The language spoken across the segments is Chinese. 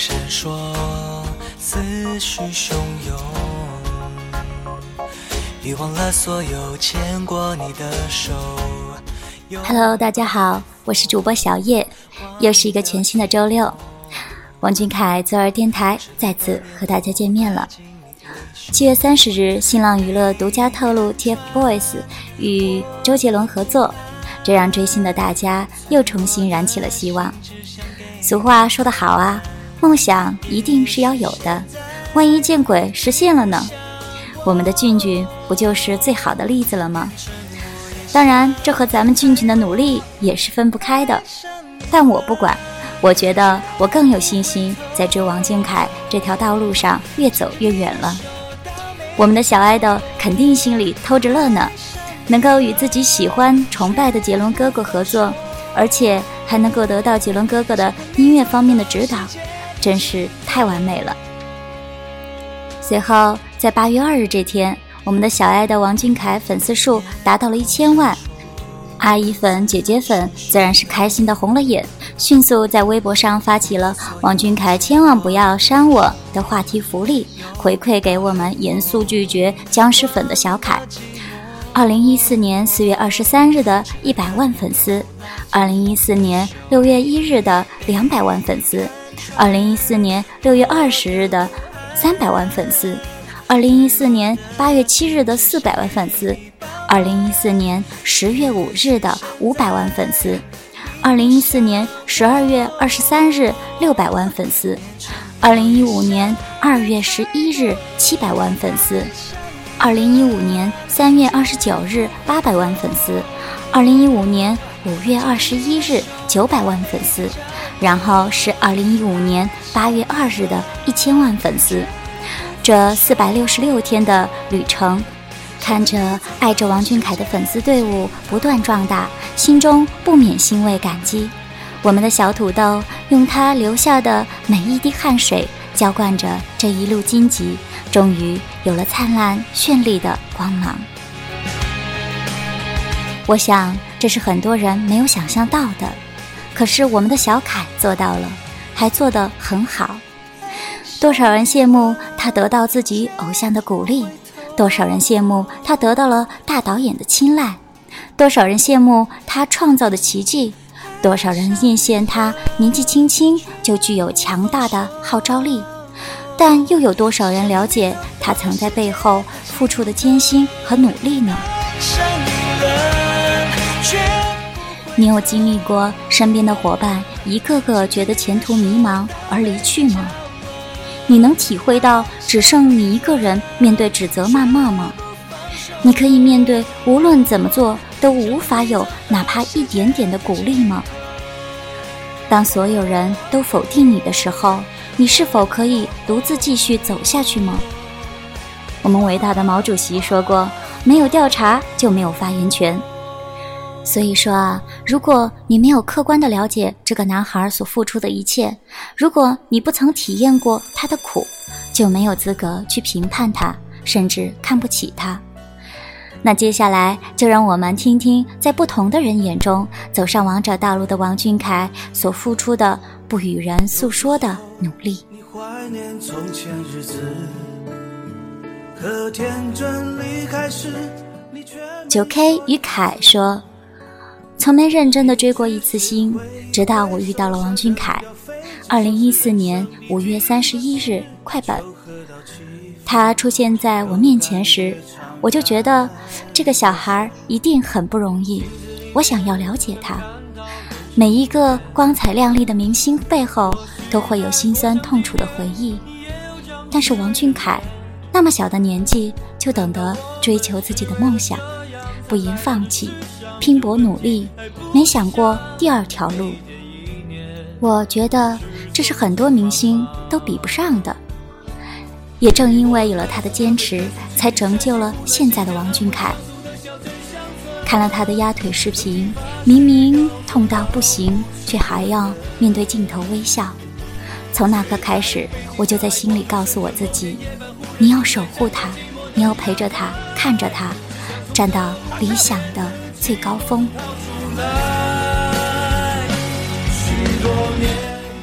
闪烁，思绪汹涌。遗忘了所有牵过你的手。Hello，大家好，我是主播小叶，又是一个全新的周六。王俊凯左耳电台再次和大家见面了。七月三十日，新浪娱乐独家透露，TFBOYS 与周杰伦合作，这让追星的大家又重新燃起了希望。俗话说得好啊，梦想一定是要有的，万一见鬼实现了呢？我们的俊俊不就是最好的例子了吗？当然，这和咱们俊俊的努力也是分不开的。但我不管，我觉得我更有信心在追王俊凯这条道路上越走越远了。我们的小爱豆肯定心里偷着乐呢，能够与自己喜欢、崇拜的杰伦哥哥合作，而且还能够得到杰伦哥哥的音乐方面的指导，真是太完美了。随后，在八月二日这天，我们的小爱的王俊凯粉丝数达到了一千万，阿姨粉、姐姐粉自然是开心的红了眼，迅速在微博上发起了“王俊凯千万不要删我”的话题福利，回馈给我们严肃拒绝僵尸粉的小凯。二零一四年四月二十三日的一百万粉丝，二零一四年六月一日的两百万粉丝，二零一四年六月二十日的。三百万粉丝，二零一四年八月七日的四百万粉丝，二零一四年十月五日的五百万粉丝，二零一四年十二月二十三日六百万粉丝，二零一五年二月十一日七百万粉丝，二零一五年三月二十九日八百万粉丝，二零一五年五月二十一日九百万粉丝。然后是二零一五年八月二日的一千万粉丝，这四百六十六天的旅程，看着爱着王俊凯的粉丝队伍不断壮大，心中不免欣慰感激。我们的小土豆用他留下的每一滴汗水浇灌着这一路荆棘，终于有了灿烂绚丽的光芒。我想，这是很多人没有想象到的。可是我们的小凯做到了，还做得很好。多少人羡慕他得到自己偶像的鼓励，多少人羡慕他得到了大导演的青睐，多少人羡慕他创造的奇迹，多少人艳羡他年纪轻轻就具有强大的号召力。但又有多少人了解他曾在背后付出的艰辛和努力呢？你有经历过身边的伙伴一个个觉得前途迷茫而离去吗？你能体会到只剩你一个人面对指责谩骂吗？你可以面对无论怎么做都无法有哪怕一点点的鼓励吗？当所有人都否定你的时候，你是否可以独自继续走下去吗？我们伟大的毛主席说过：“没有调查就没有发言权。”所以说啊，如果你没有客观的了解这个男孩所付出的一切，如果你不曾体验过他的苦，就没有资格去评判他，甚至看不起他。那接下来就让我们听听，在不同的人眼中走上王者道路的王俊凯所付出的不与人诉说的努力。九 K 与凯说。从没认真的追过一次星，直到我遇到了王俊凯。二零一四年五月三十一日，快本。他出现在我面前时，我就觉得这个小孩一定很不容易。我想要了解他。每一个光彩亮丽的明星背后，都会有心酸痛楚的回忆。但是王俊凯，那么小的年纪就懂得追求自己的梦想，不言放弃。拼搏努力，没想过第二条路。我觉得这是很多明星都比不上的。也正因为有了他的坚持，才成就了现在的王俊凯。看了他的压腿视频，明明痛到不行，却还要面对镜头微笑。从那刻开始，我就在心里告诉我自己：你要守护他，你要陪着他，看着他，站到理想的。最高峰。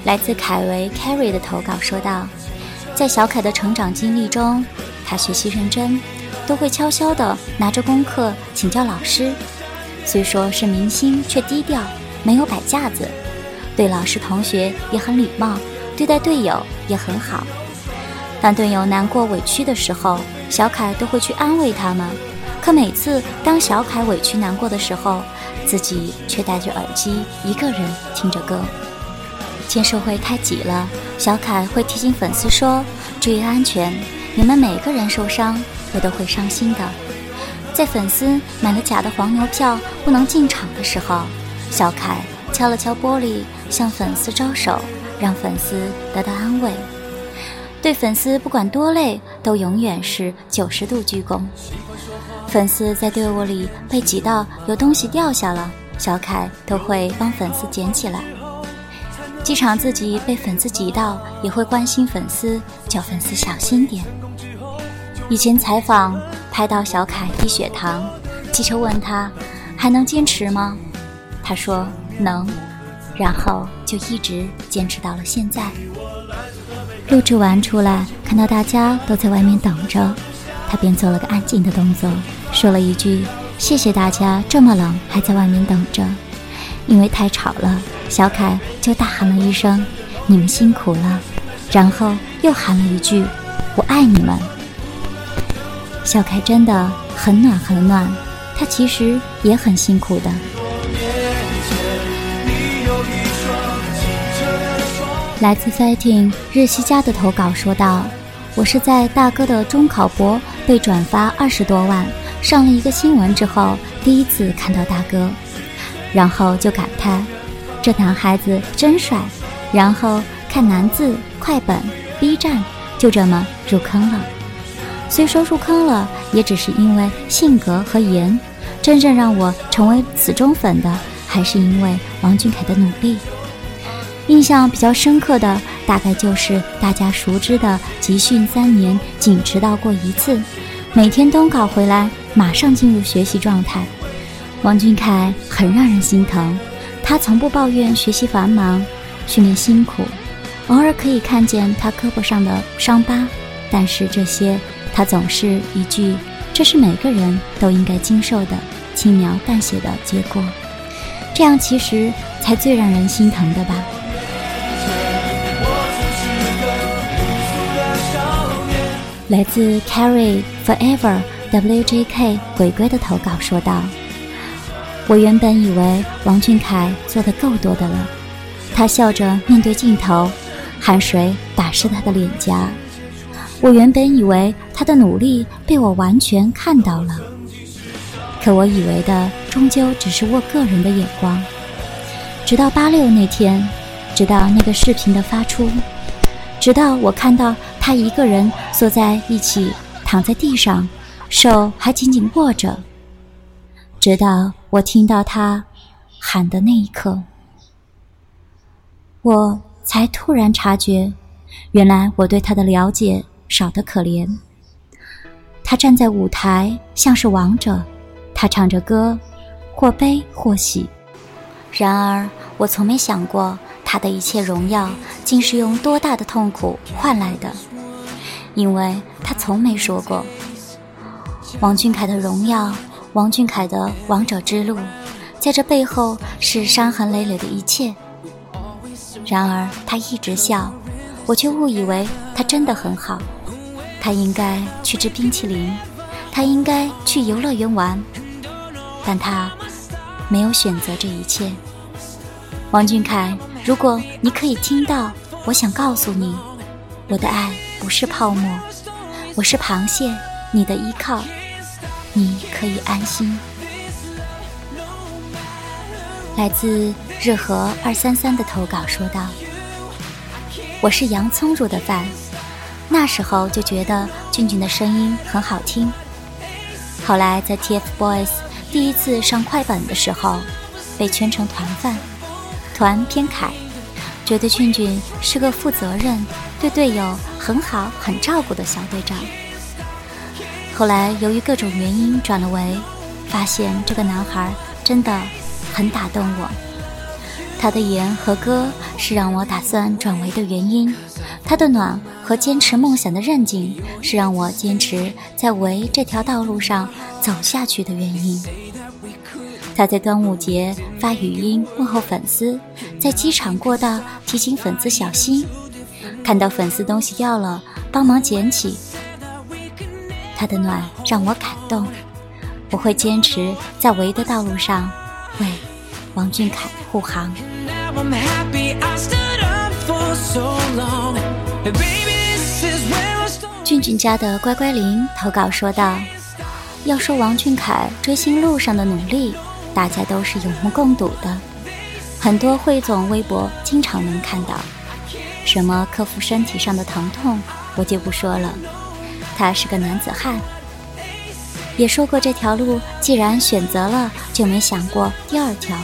来自凯维 Carrie 的投稿说道：“在小凯的成长经历中，他学习认真，都会悄悄地拿着功课请教老师。虽说是明星，却低调，没有摆架子，对老师同学也很礼貌，对待队友也很好。当队友难过委屈的时候，小凯都会去安慰他们。可每次当小凯委屈难过的时候，自己却戴着耳机一个人听着歌。签售会太挤了，小凯会提醒粉丝说：“注意安全，你们每个人受伤，我都会伤心的。”在粉丝买了假的黄牛票不能进场的时候，小凯敲了敲玻璃，向粉丝招手，让粉丝得到安慰。对粉丝不管多累，都永远是九十度鞠躬。粉丝在队伍里被挤到有东西掉下了，小凯都会帮粉丝捡起来。机场自己被粉丝挤到，也会关心粉丝，叫粉丝小心点。以前采访拍到小凯低血糖，记者问他还能坚持吗？他说能，然后就一直坚持到了现在。录制完出来，看到大家都在外面等着，他便做了个安静的动作。说了一句：“谢谢大家，这么冷还在外面等着。”因为太吵了，小凯就大喊了一声：“你们辛苦了。”然后又喊了一句：“我爱你们。”小凯真的很暖很暖，他其实也很辛苦的。来自 Fighting 日西家的投稿说道：“我是在大哥的中考博被转发二十多万。”上了一个新闻之后，第一次看到大哥，然后就感叹：这男孩子真帅。然后看男字、快本、B 站，就这么入坑了。虽说入坑了，也只是因为性格和颜。真正让我成为死忠粉的，还是因为王俊凯的努力。印象比较深刻的，大概就是大家熟知的集训三年仅迟到过一次，每天冬考回来。马上进入学习状态，王俊凯很让人心疼。他从不抱怨学习繁忙、训练辛苦，偶尔可以看见他胳膊上的伤疤，但是这些他总是一句“这是每个人都应该经受的”，轻描淡写的结果。这样其实才最让人心疼的吧。来自 Carry Forever。WJK 鬼鬼的投稿说道：“我原本以为王俊凯做的够多的了，他笑着面对镜头，汗水打湿他的脸颊。我原本以为他的努力被我完全看到了，可我以为的终究只是我个人的眼光。直到八六那天，直到那个视频的发出，直到我看到他一个人坐在一起，躺在地上。”手还紧紧握着，直到我听到他喊的那一刻，我才突然察觉，原来我对他的了解少得可怜。他站在舞台，像是王者，他唱着歌，或悲或喜。然而，我从没想过，他的一切荣耀，竟是用多大的痛苦换来的，因为他从没说过。王俊凯的荣耀，王俊凯的王者之路，在这背后是伤痕累累的一切。然而他一直笑，我却误以为他真的很好。他应该去吃冰淇淋，他应该去游乐园玩，但他没有选择这一切。王俊凯，如果你可以听到，我想告诉你，我的爱不是泡沫，我是螃蟹。你的依靠，你可以安心。来自日和二三三的投稿说道：“我是洋葱煮的饭，那时候就觉得俊俊的声音很好听。后来在 TFBOYS 第一次上快本的时候，被圈成团饭，团偏凯，觉得俊俊是个负责任、对队友很好、很照顾的小队长。”后来由于各种原因转了围，发现这个男孩真的很打动我。他的言和歌是让我打算转围的原因，他的暖和坚持梦想的韧劲是让我坚持在围这条道路上走下去的原因。他在端午节发语音问候粉丝，在机场过道提醒粉丝小心，看到粉丝东西掉了帮忙捡起。他的暖让我感动，我会坚持在围的道路上为王俊凯护航。俊俊家的乖乖灵投稿说道：“要说王俊凯追星路上的努力，大家都是有目共睹的。很多汇总微博经常能看到，什么克服身体上的疼痛，我就不说了。他是个男子汉，也说过这条路既然选择了，就没想过第二条。”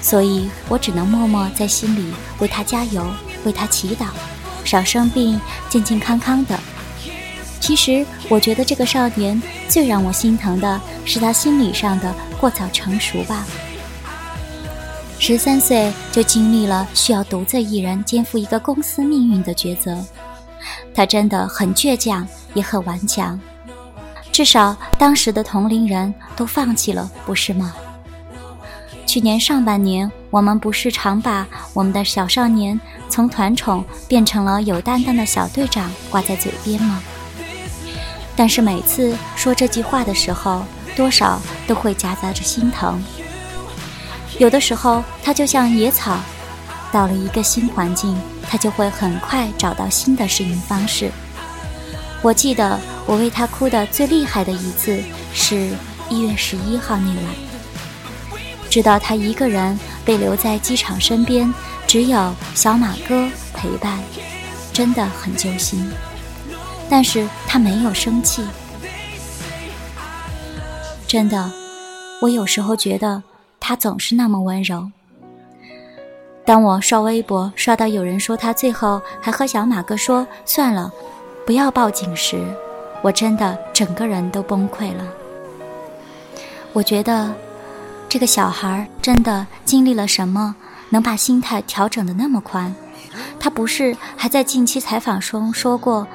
所以我只能默默在心里为他加油，为他祈祷，少生病，健健康康的。其实我觉得这个少年最让我心疼的是他心理上的过早成熟吧。十三岁就经历了需要独自一人肩负一个公司命运的抉择，他真的很倔强，也很顽强。至少当时的同龄人都放弃了，不是吗？去年上半年，我们不是常把我们的小少年从团宠变成了有担当的小队长挂在嘴边吗？但是每次说这句话的时候，多少都会夹杂着心疼。有的时候，他就像野草，到了一个新环境，他就会很快找到新的适应方式。我记得我为他哭的最厉害的一次，是一月十一号那晚。知道他一个人被留在机场身边，只有小马哥陪伴，真的很揪心。但是他没有生气，真的，我有时候觉得他总是那么温柔。当我刷微博刷到有人说他最后还和小马哥说算了，不要报警时，我真的整个人都崩溃了。我觉得。这个小孩真的经历了什么，能把心态调整的那么宽？他不是还在近期采访中说过，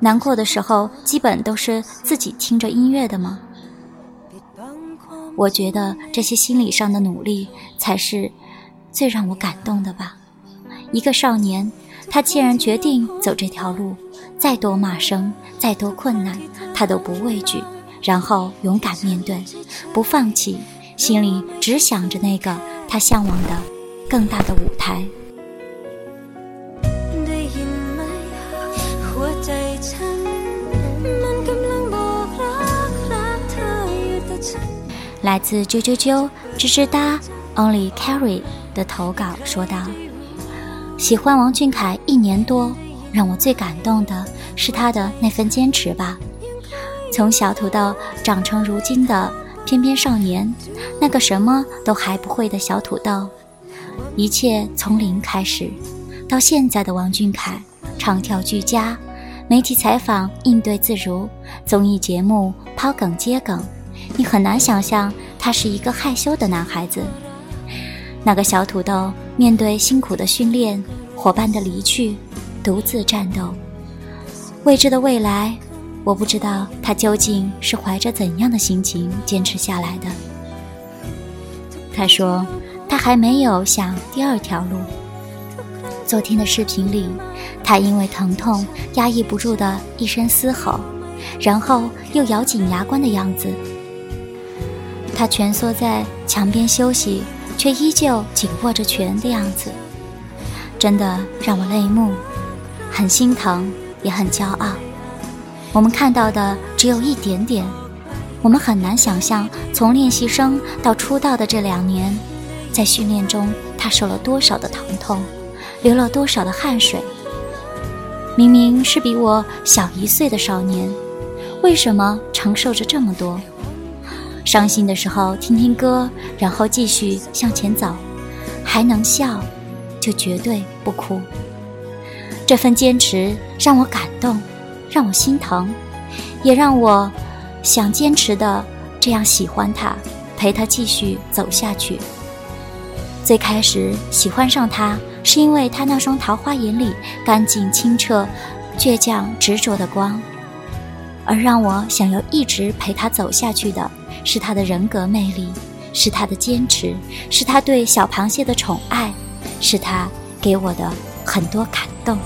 难过的时候基本都是自己听着音乐的吗？我觉得这些心理上的努力才是最让我感动的吧。一个少年，他既然决定走这条路，再多骂声，再多困难，他都不畏惧，然后勇敢面对，不放弃。心里只想着那个他向往的更大的舞台。来自啾啾啾吱吱哒 Only Carry 的投稿说道：“喜欢王俊凯一年多，让我最感动的是他的那份坚持吧。从小土豆长成如今的。”翩翩少年，那个什么都还不会的小土豆，一切从零开始，到现在的王俊凯，唱跳俱佳，媒体采访应对自如，综艺节目抛梗接梗，你很难想象他是一个害羞的男孩子。那个小土豆面对辛苦的训练，伙伴的离去，独自战斗，未知的未来。我不知道他究竟是怀着怎样的心情坚持下来的。他说，他还没有想第二条路。昨天的视频里，他因为疼痛压抑不住的一声嘶吼，然后又咬紧牙关的样子。他蜷缩在墙边休息，却依旧紧握着拳的样子，真的让我泪目，很心疼，也很骄傲。我们看到的只有一点点，我们很难想象，从练习生到出道的这两年，在训练中他受了多少的疼痛，流了多少的汗水。明明是比我小一岁的少年，为什么承受着这么多？伤心的时候听听歌，然后继续向前走，还能笑，就绝对不哭。这份坚持让我感动。让我心疼，也让我想坚持的这样喜欢他，陪他继续走下去。最开始喜欢上他，是因为他那双桃花眼里干净清澈、倔强执着的光；而让我想要一直陪他走下去的，是他的人格魅力，是他的坚持，是他对小螃蟹的宠爱，是他给我的很多感动。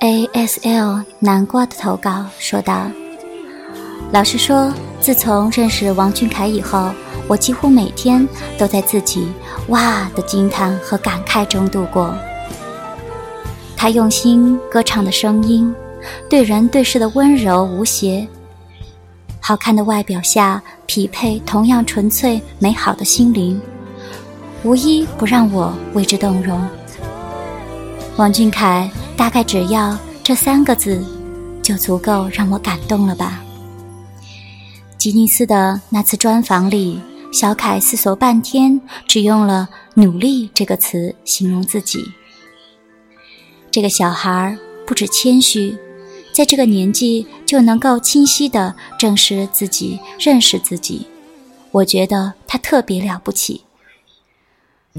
A S L 南瓜的投稿说道：“老实说，自从认识王俊凯以后，我几乎每天都在自己哇的惊叹和感慨中度过。他用心歌唱的声音，对人对事的温柔无邪，好看的外表下匹配同样纯粹美好的心灵，无一不让我为之动容。”王俊凯大概只要这三个字，就足够让我感动了吧。吉尼斯的那次专访里，小凯思索半天，只用了“努力”这个词形容自己。这个小孩不止谦虚，在这个年纪就能够清晰地正视自己、认识自己，我觉得他特别了不起。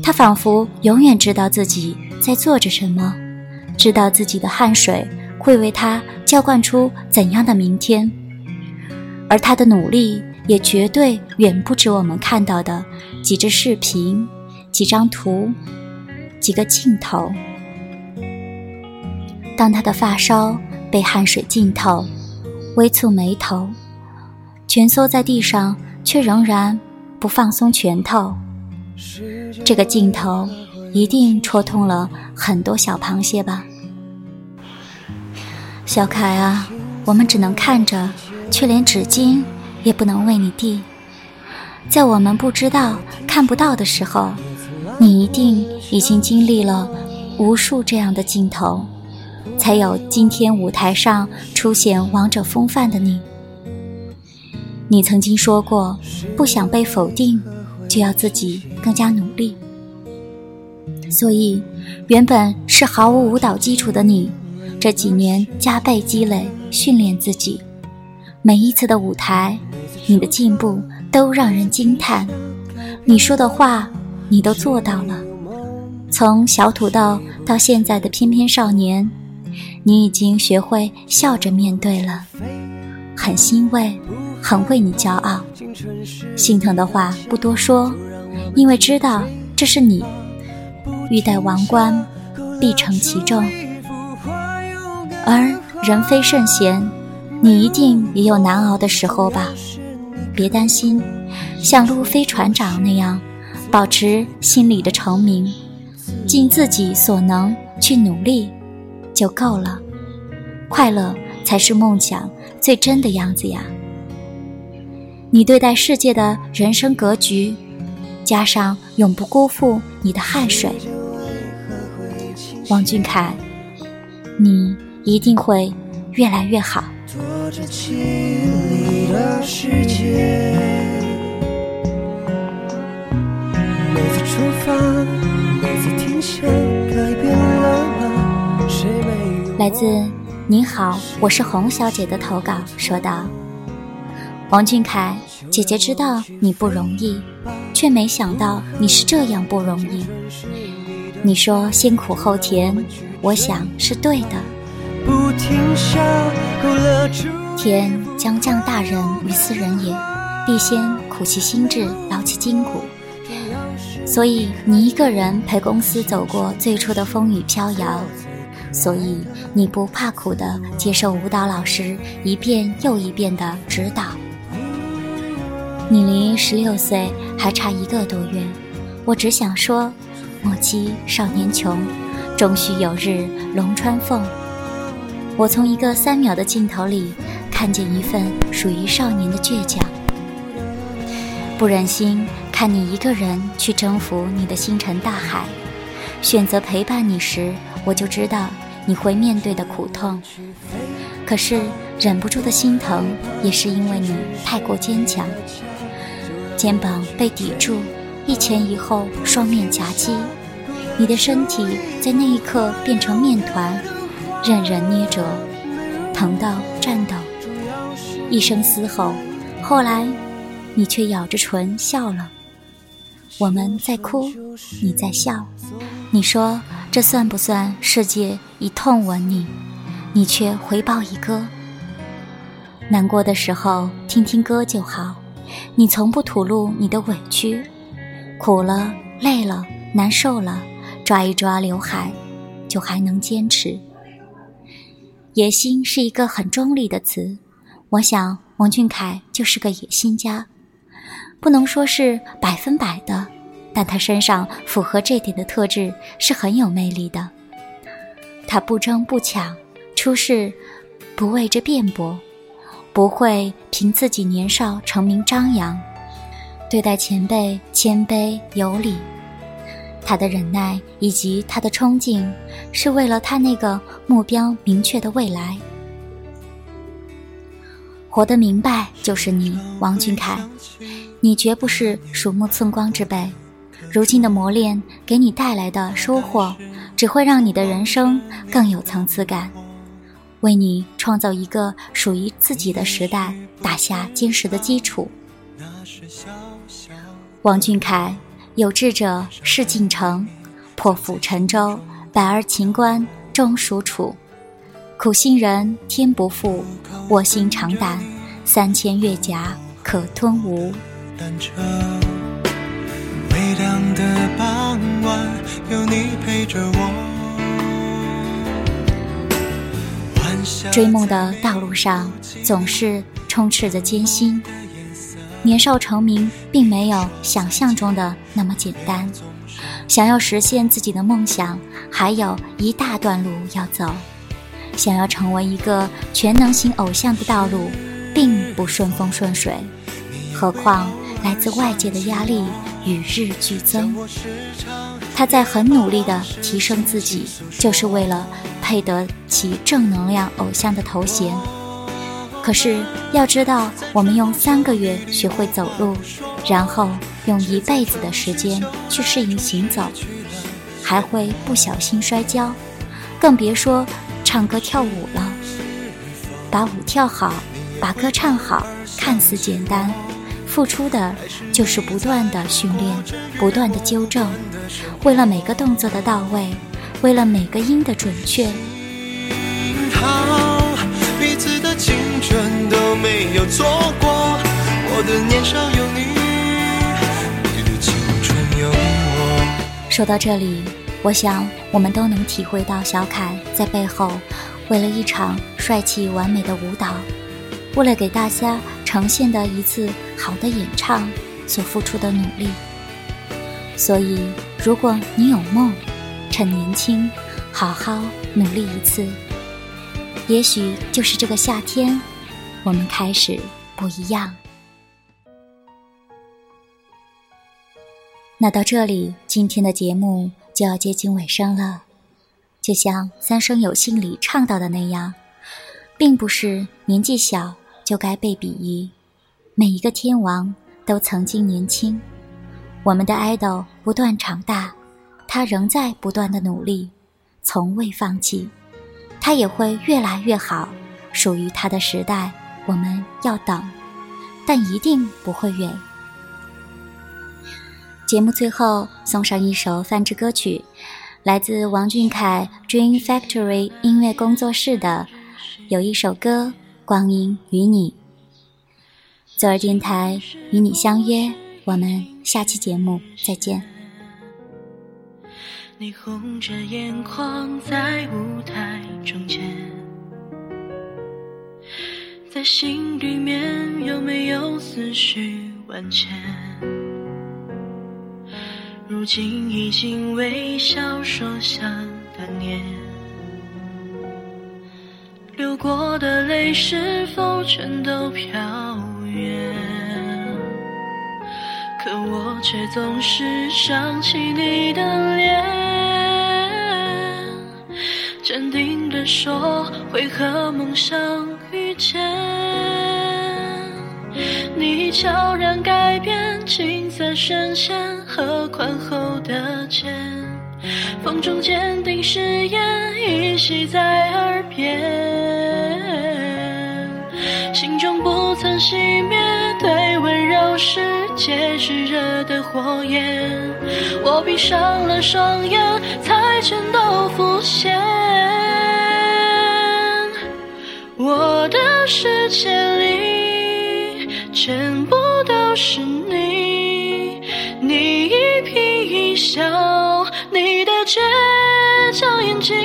他仿佛永远知道自己在做着什么，知道自己的汗水会为他浇灌出怎样的明天，而他的努力也绝对远不止我们看到的几只视频、几张图、几个镜头。当他的发梢被汗水浸透，微蹙眉头，蜷缩在地上，却仍然不放松拳头。这个镜头一定戳痛了很多小螃蟹吧？小凯啊，我们只能看着，却连纸巾也不能为你递。在我们不知道、看不到的时候，你一定已经经历了无数这样的镜头，才有今天舞台上出现王者风范的你。你曾经说过，不想被否定。就要自己更加努力，所以原本是毫无舞蹈基础的你，这几年加倍积累训练自己，每一次的舞台，你的进步都让人惊叹。你说的话，你都做到了。从小土豆到现在的翩翩少年，你已经学会笑着面对了，很欣慰。很为你骄傲，心疼的话不多说，因为知道这是你。欲戴王冠，必承其重。而人非圣贤，你一定也有难熬的时候吧？别担心，像路飞船长那样，保持心里的澄明，尽自己所能去努力，就够了。快乐才是梦想最真的样子呀！你对待世界的人生格局，加上永不辜负你的汗水，王俊凯，你一定会越来越好。来自您好，我是洪小姐的投稿说道。王俊凯，姐姐知道你不容易，却没想到你是这样不容易。你说先苦后甜，我想是对的。天将降大任于斯人也，必先苦其心志，劳其筋骨。所以你一个人陪公司走过最初的风雨飘摇，所以你不怕苦的接受舞蹈老师一遍又一遍的指导。你离十六岁还差一个多月，我只想说，莫欺少年穷，终须有日龙穿凤。我从一个三秒的镜头里看见一份属于少年的倔强，不忍心看你一个人去征服你的星辰大海，选择陪伴你时，我就知道你会面对的苦痛。可是忍不住的心疼，也是因为你太过坚强。肩膀被抵住，一前一后，双面夹击，你的身体在那一刻变成面团，任人捏着，疼到颤抖，一声嘶吼。后来，你却咬着唇笑了。我们在哭，你在笑。你说这算不算世界以痛吻你？你却回报以歌。难过的时候听听歌就好。你从不吐露你的委屈，苦了、累了、难受了，抓一抓刘海，就还能坚持。野心是一个很中立的词，我想王俊凯就是个野心家，不能说是百分百的，但他身上符合这点的特质是很有魅力的。他不争不抢，出事不为着辩驳。不会凭自己年少成名张扬，对待前辈谦卑有礼。他的忍耐以及他的冲劲，是为了他那个目标明确的未来。活得明白就是你，王俊凯。你绝不是鼠目寸光之辈。如今的磨练给你带来的收获，只会让你的人生更有层次感。为你创造一个属于自己的时代打下坚实的基础。王俊凯，有志者事竟成，破釜沉舟，百儿秦关终属楚。苦心人天不负，卧薪尝胆，三千越甲可吞吴。微凉的傍晚，有你陪着我。追梦的道路上总是充斥着艰辛，年少成名并没有想象中的那么简单。想要实现自己的梦想，还有一大段路要走。想要成为一个全能型偶像的道路，并不顺风顺水，何况来自外界的压力与日俱增。他在很努力地提升自己，就是为了。配得起正能量偶像的头衔，可是要知道，我们用三个月学会走路，然后用一辈子的时间去适应行走，还会不小心摔跤，更别说唱歌跳舞了。把舞跳好，把歌唱好，看似简单，付出的就是不断的训练，不断的纠正，为了每个动作的到位。为了每个音的准确，彼此的青全都没有错过。我的年少有你，你的青春有我。说到这里，我想我们都能体会到小凯在背后，为了一场帅气完美的舞蹈，为了给大家呈现的一次好的演唱所付出的努力。所以，如果你有梦，趁年轻，好好努力一次，也许就是这个夏天，我们开始不一样。那到这里，今天的节目就要接近尾声了。就像《三生有幸》里唱到的那样，并不是年纪小就该被鄙夷，每一个天王都曾经年轻。我们的爱豆不断长大。他仍在不断的努力，从未放弃，他也会越来越好。属于他的时代，我们要等，但一定不会远。节目最后送上一首翻制歌曲，来自王俊凯 Dream Factory 音乐工作室的，有一首歌《光阴与你》。左耳电台与你相约，我们下期节目再见。你红着眼眶在舞台中间，在心里面有没有思绪万千？如今已经微笑说想的念，流过的泪是否全都飘远？可我却总是想起你的脸。坚定地说会和梦想前，你悄然改变青色深浅和宽厚的肩，风中坚定誓言依稀在耳边。心中不曾熄灭，对温柔世界炙热的火焰。我闭上了双眼，才全都浮现。我的世界里，全部都是你，你一颦一笑，你的倔强眼睛，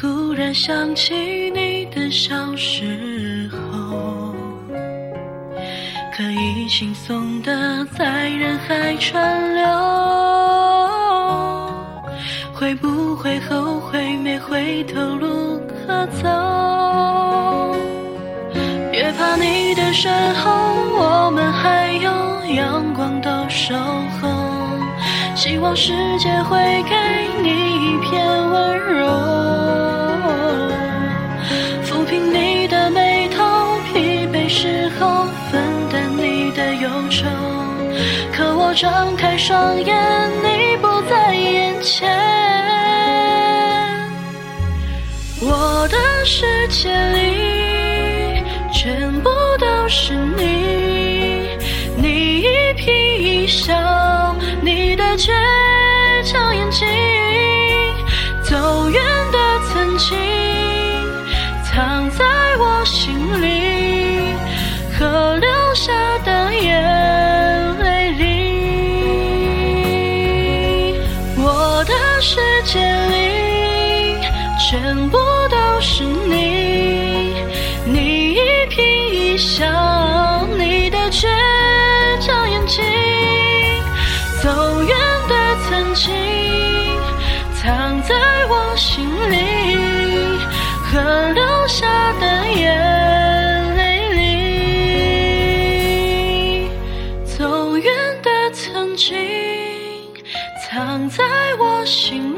突然想起你的小时候，可以轻松的在人海川流，会不会后悔没回头路可走？别怕你的身后，我们还有阳光都守候。希望世界会给你我张开双眼，你不在眼前，我的世界里心里，和流下的眼泪里，走远的曾经，藏在我心。